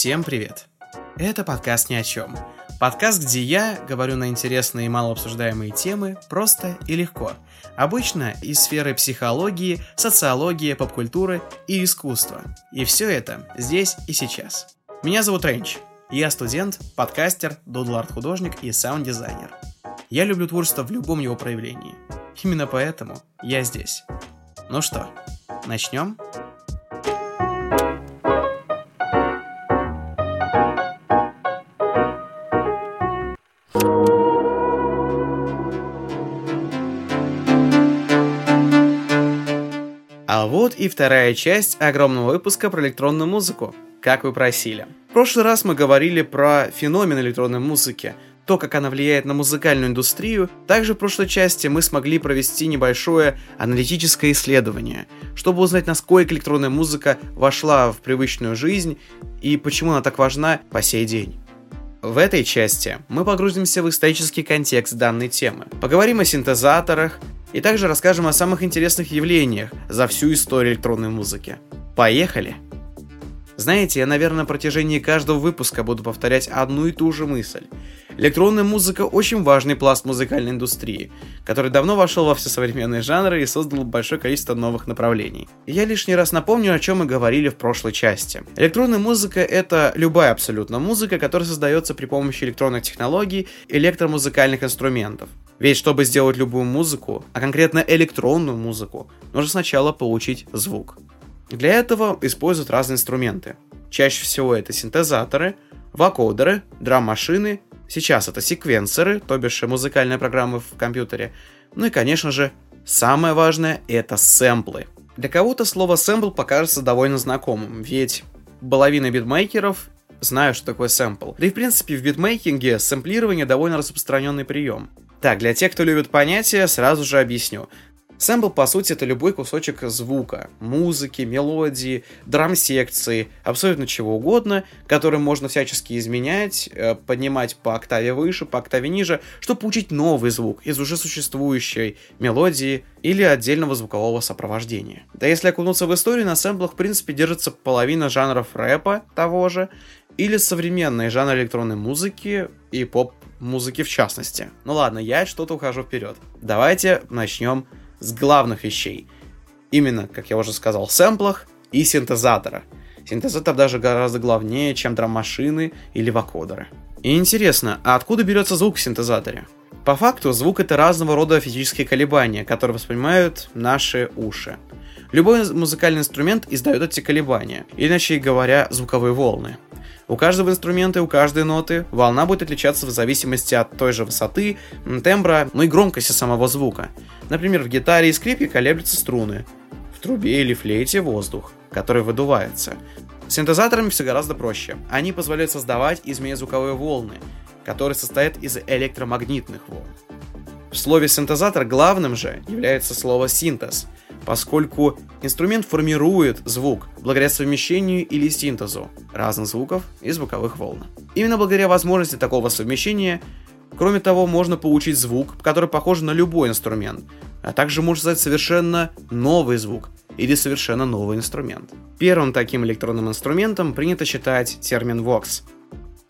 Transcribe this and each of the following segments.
Всем привет! Это подкаст «Ни о чем». Подкаст, где я говорю на интересные и малообсуждаемые темы просто и легко. Обычно из сферы психологии, социологии, поп-культуры и искусства. И все это здесь и сейчас. Меня зовут Рейнч. Я студент, подкастер, дудл-арт-художник и саунд-дизайнер. Я люблю творчество в любом его проявлении. Именно поэтому я здесь. Ну что, начнем? А и вторая часть огромного выпуска про электронную музыку, как вы просили. В прошлый раз мы говорили про феномен электронной музыки, то, как она влияет на музыкальную индустрию. Также в прошлой части мы смогли провести небольшое аналитическое исследование, чтобы узнать, насколько электронная музыка вошла в привычную жизнь и почему она так важна по сей день. В этой части мы погрузимся в исторический контекст данной темы. Поговорим о синтезаторах, и также расскажем о самых интересных явлениях за всю историю электронной музыки. Поехали! Знаете, я, наверное, на протяжении каждого выпуска буду повторять одну и ту же мысль. Электронная музыка очень важный пласт музыкальной индустрии, который давно вошел во все современные жанры и создал большое количество новых направлений. И я лишний раз напомню, о чем мы говорили в прошлой части. Электронная музыка — это любая абсолютно музыка, которая создается при помощи электронных технологий электромузыкальных инструментов. Ведь чтобы сделать любую музыку, а конкретно электронную музыку, нужно сначала получить звук. Для этого используют разные инструменты. Чаще всего это синтезаторы, вокодеры, драм-машины, сейчас это секвенсоры, то бишь музыкальные программы в компьютере, ну и, конечно же, самое важное – это сэмплы. Для кого-то слово сэмпл покажется довольно знакомым, ведь половина битмейкеров знают, что такое сэмпл. Да и в принципе в битмейкинге сэмплирование довольно распространенный прием. Так, для тех, кто любит понятия, сразу же объясню. Сэмпл, по сути, это любой кусочек звука, музыки, мелодии, драм-секции, абсолютно чего угодно, который можно всячески изменять, э, поднимать по октаве выше, по октаве ниже, чтобы получить новый звук из уже существующей мелодии или отдельного звукового сопровождения. Да если окунуться в историю, на сэмплах, в принципе, держится половина жанров рэпа того же, или современные жанры электронной музыки и поп-музыки в частности. Ну ладно, я что-то ухожу вперед. Давайте начнем с главных вещей. Именно, как я уже сказал, сэмплах и синтезатора. Синтезатор даже гораздо главнее, чем драм-машины или вокодеры. И интересно, а откуда берется звук в синтезаторе? По факту, звук это разного рода физические колебания, которые воспринимают наши уши. Любой музыкальный инструмент издает эти колебания, иначе говоря, звуковые волны. У каждого инструмента и у каждой ноты волна будет отличаться в зависимости от той же высоты, тембра, ну и громкости самого звука. Например, в гитаре и скрипке колеблются струны, в трубе или флейте воздух, который выдувается. С синтезаторами все гораздо проще. Они позволяют создавать и изменять звуковые волны, которые состоят из электромагнитных волн. В слове синтезатор главным же является слово синтез – поскольку инструмент формирует звук благодаря совмещению или синтезу разных звуков и звуковых волн. Именно благодаря возможности такого совмещения, кроме того, можно получить звук, который похож на любой инструмент, а также можно создать совершенно новый звук или совершенно новый инструмент. Первым таким электронным инструментом принято считать термин Vox.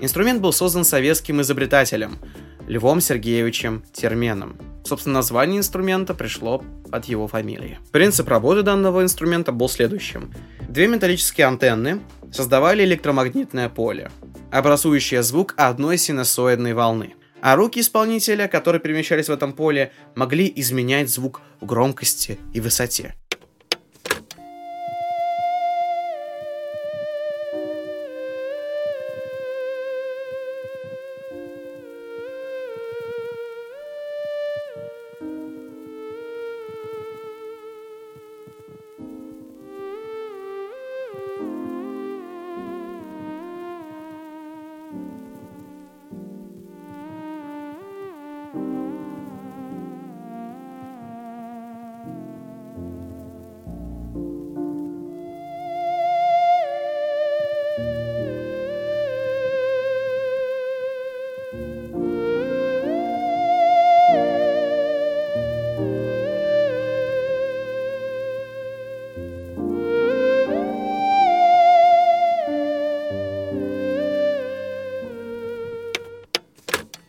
Инструмент был создан советским изобретателем Львом Сергеевичем Терменом – Собственно, название инструмента пришло от его фамилии. Принцип работы данного инструмента был следующим. Две металлические антенны создавали электромагнитное поле, образующее звук одной синусоидной волны. А руки исполнителя, которые перемещались в этом поле, могли изменять звук громкости и высоте.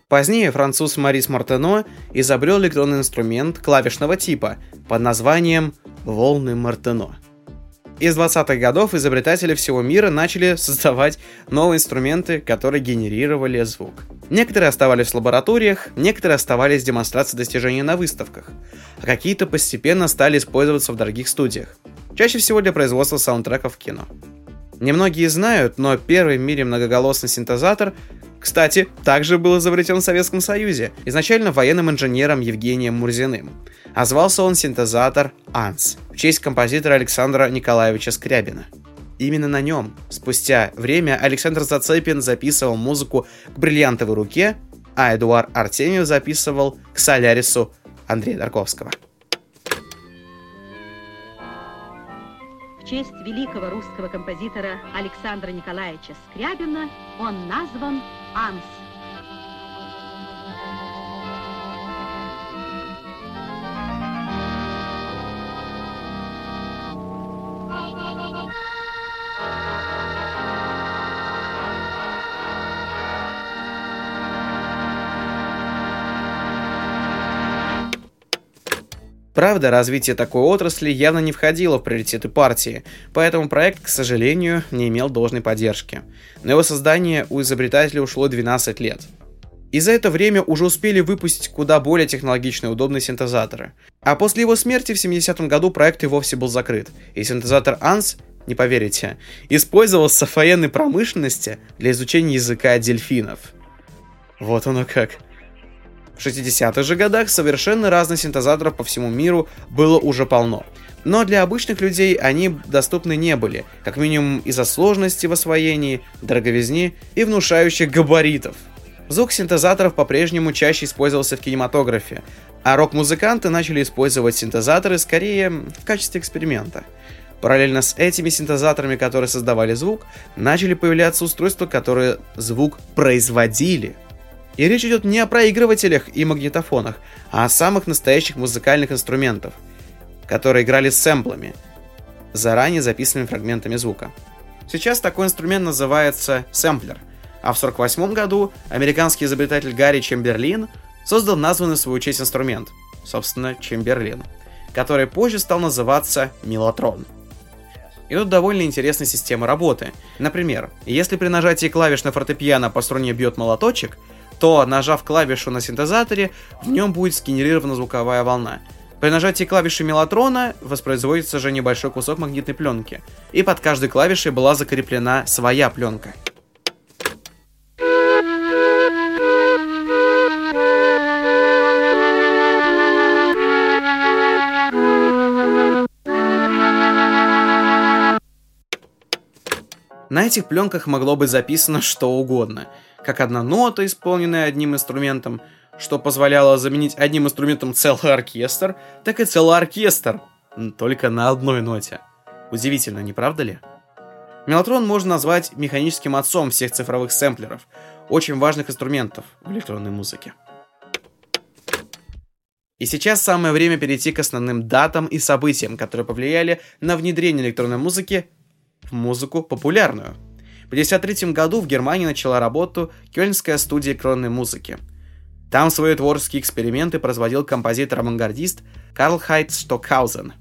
Позднее француз Марис Мартено изобрел электронный инструмент клавишного типа под названием «волны Мартено». Из 20-х годов изобретатели всего мира начали создавать новые инструменты, которые генерировали звук. Некоторые оставались в лабораториях, некоторые оставались демонстрации достижений на выставках, а какие-то постепенно стали использоваться в дорогих студиях. Чаще всего для производства саундтреков в кино. Немногие знают, но первый в мире многоголосный синтезатор, кстати, также был изобретен в Советском Союзе, изначально военным инженером Евгением Мурзиным. А звался он синтезатор «Анс» в честь композитора Александра Николаевича Скрябина. Именно на нем, спустя время, Александр Зацепин записывал музыку к «Бриллиантовой руке», а Эдуард Артемьев записывал к «Солярису» Андрея Тарковского. честь великого русского композитора Александра Николаевича Скрябина он назван Анс. Правда, развитие такой отрасли явно не входило в приоритеты партии, поэтому проект, к сожалению, не имел должной поддержки. На его создание у изобретателя ушло 12 лет. И за это время уже успели выпустить куда более технологичные и удобные синтезаторы. А после его смерти в 70-м году проект и вовсе был закрыт, и синтезатор ANS, не поверите, использовался в военной промышленности для изучения языка дельфинов. Вот оно как. В 60-х же годах совершенно разных синтезаторов по всему миру было уже полно. Но для обычных людей они доступны не были, как минимум из-за сложности в освоении, дороговизни и внушающих габаритов. Звук синтезаторов по-прежнему чаще использовался в кинематографе, а рок-музыканты начали использовать синтезаторы скорее в качестве эксперимента. Параллельно с этими синтезаторами, которые создавали звук, начали появляться устройства, которые звук производили – и речь идет не о проигрывателях и магнитофонах, а о самых настоящих музыкальных инструментах, которые играли с сэмплами, заранее записанными фрагментами звука. Сейчас такой инструмент называется сэмплер, а в 1948 году американский изобретатель Гарри Чемберлин создал названный в свою честь инструмент, собственно, Чемберлин, который позже стал называться мелатрон. И тут довольно интересная система работы. Например, если при нажатии клавиш на фортепиано по струне бьет молоточек, то, нажав клавишу на синтезаторе, в нем будет сгенерирована звуковая волна. При нажатии клавиши мелатрона воспроизводится же небольшой кусок магнитной пленки, и под каждой клавишей была закреплена своя пленка. На этих пленках могло быть записано что угодно – как одна нота, исполненная одним инструментом, что позволяло заменить одним инструментом целый оркестр, так и целый оркестр, только на одной ноте. Удивительно, не правда ли? Мелатрон можно назвать механическим отцом всех цифровых сэмплеров, очень важных инструментов в электронной музыке. И сейчас самое время перейти к основным датам и событиям, которые повлияли на внедрение электронной музыки в музыку популярную – в 1953 году в Германии начала работу Кёльнская студия электронной музыки. Там свои творческие эксперименты производил композитор-авангардист Карл Хайт Штокхаузен.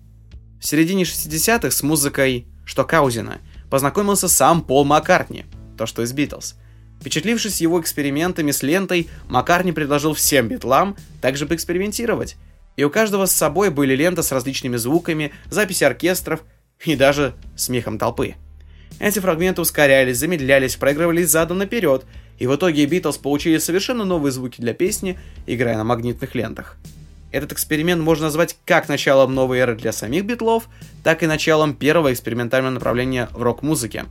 В середине 60-х с музыкой Штокхаузена познакомился сам Пол Маккартни, то что из Битлз. Впечатлившись его экспериментами с лентой, Маккартни предложил всем битлам также поэкспериментировать. И у каждого с собой были ленты с различными звуками, записи оркестров и даже смехом толпы. Эти фрагменты ускорялись, замедлялись, проигрывались задом наперед, и в итоге Битлз получили совершенно новые звуки для песни, играя на магнитных лентах. Этот эксперимент можно назвать как началом новой эры для самих Битлов, так и началом первого экспериментального направления в рок-музыке.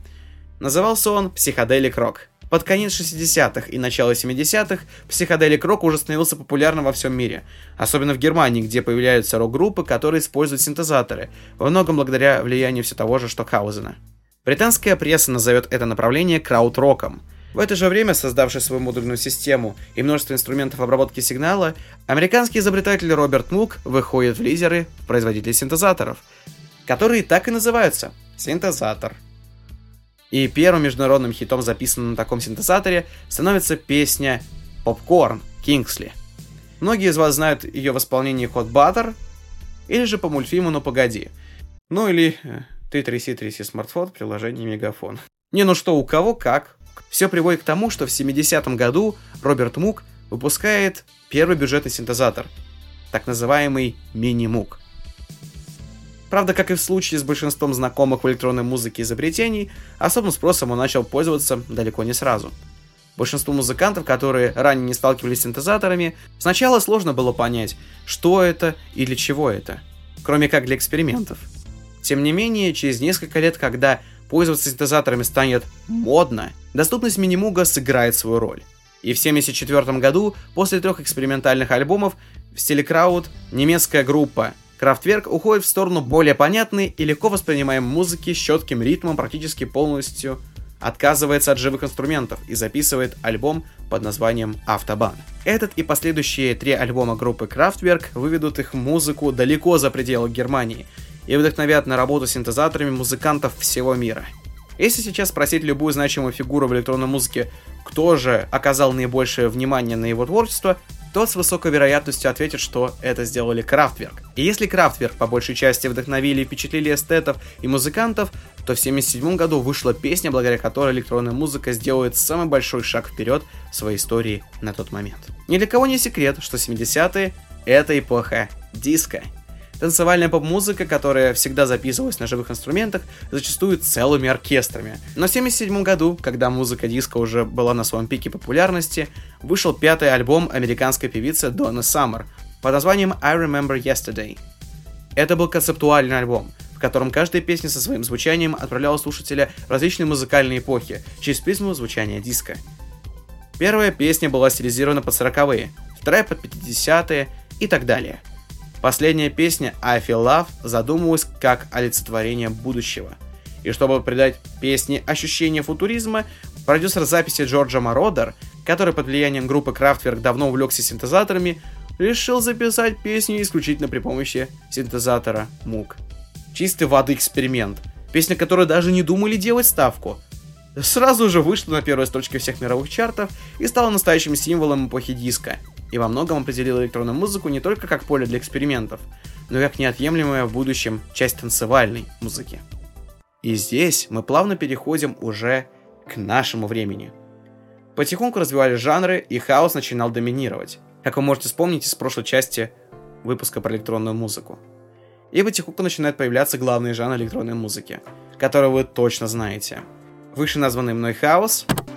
Назывался он «Психоделик рок». Под конец 60-х и начало 70-х психоделик рок уже становился популярным во всем мире, особенно в Германии, где появляются рок-группы, которые используют синтезаторы, во многом благодаря влиянию все того же Штокхаузена. Британская пресса назовет это направление крауд-роком. В это же время, создавший свою модульную систему и множество инструментов обработки сигнала, американский изобретатель Роберт Мук выходит в лидеры производителей синтезаторов, которые так и называются – синтезатор. И первым международным хитом, записанным на таком синтезаторе, становится песня «Попкорн», Кингсли. Многие из вас знают ее в исполнении Hot Butter, или же по мультфильму «Ну погоди». Ну или э, «Ты тряси, тряси смартфон» в приложении Мегафон. Не, ну что, у кого как. Все приводит к тому, что в 70-м году Роберт Мук выпускает первый бюджетный синтезатор, так называемый мини-мук. Правда, как и в случае с большинством знакомых в электронной музыке изобретений, особым спросом он начал пользоваться далеко не сразу. Большинству музыкантов, которые ранее не сталкивались с синтезаторами, сначала сложно было понять, что это и для чего это, кроме как для экспериментов. Тем не менее, через несколько лет, когда пользоваться синтезаторами станет модно, доступность Минимуга сыграет свою роль. И в 1974 году, после трех экспериментальных альбомов, в стиле крауд немецкая группа Крафтверк уходит в сторону более понятной и легко воспринимаемой музыки с четким ритмом, практически полностью отказывается от живых инструментов и записывает альбом под названием «Автобан». Этот и последующие три альбома группы Kraftwerk выведут их музыку далеко за пределы Германии и вдохновят на работу синтезаторами музыкантов всего мира. Если сейчас спросить любую значимую фигуру в электронной музыке, кто же оказал наибольшее внимание на его творчество, тот с высокой вероятностью ответит, что это сделали Крафтверк. И если Крафтверк по большей части вдохновили и впечатлили эстетов и музыкантов, то в 1977 году вышла песня, благодаря которой электронная музыка сделает самый большой шаг вперед в своей истории на тот момент. Ни для кого не секрет, что 70-е — это эпоха диска — Танцевальная поп-музыка, которая всегда записывалась на живых инструментах, зачастую целыми оркестрами. Но в 1977 году, когда музыка диска уже была на своем пике популярности, вышел пятый альбом американской певицы Донны Саммер под названием I Remember Yesterday. Это был концептуальный альбом, в котором каждая песня со своим звучанием отправляла слушателя в различные музыкальные эпохи через призму звучания диска. Первая песня была стилизирована под 40-е, вторая под 50-е и так далее – Последняя песня I Feel Love задумывалась как олицетворение будущего. И чтобы придать песне ощущение футуризма, продюсер записи Джорджа Мародер, который под влиянием группы Kraftwerk давно увлекся синтезаторами, решил записать песню исключительно при помощи синтезатора Moog. Чистой воды эксперимент. Песня, которую даже не думали делать ставку. Сразу же вышла на первой строчке всех мировых чартов и стала настоящим символом эпохи диска – и во многом определил электронную музыку не только как поле для экспериментов, но и как неотъемлемая в будущем часть танцевальной музыки. И здесь мы плавно переходим уже к нашему времени. Потихоньку развивались жанры, и хаос начинал доминировать, как вы можете вспомнить из прошлой части выпуска про электронную музыку. И потихоньку начинают появляться главные жанры электронной музыки, которые вы точно знаете. Выше названный мной хаос —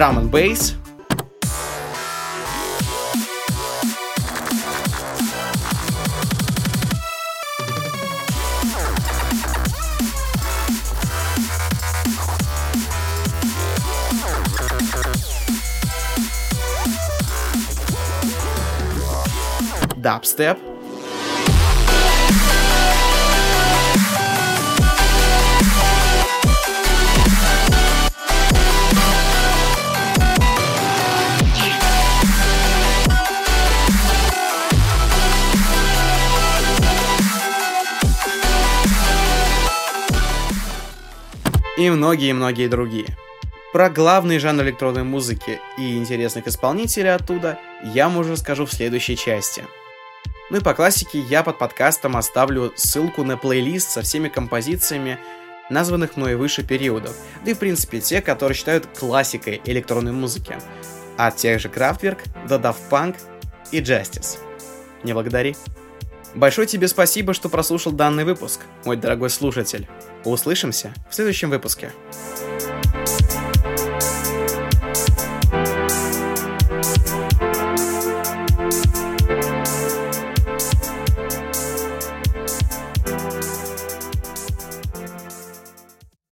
drum and bass. Dubstep. И многие-многие другие. Про главный жанр электронной музыки и интересных исполнителей оттуда я вам уже расскажу в следующей части. Ну и по классике я под подкастом оставлю ссылку на плейлист со всеми композициями, названных мной выше периодов, да и в принципе те, которые считают классикой электронной музыки, от тех же Kraftwerk до Daft Punk и Justice. Не благодари. Большое тебе спасибо, что прослушал данный выпуск, мой дорогой слушатель. Услышимся в следующем выпуске.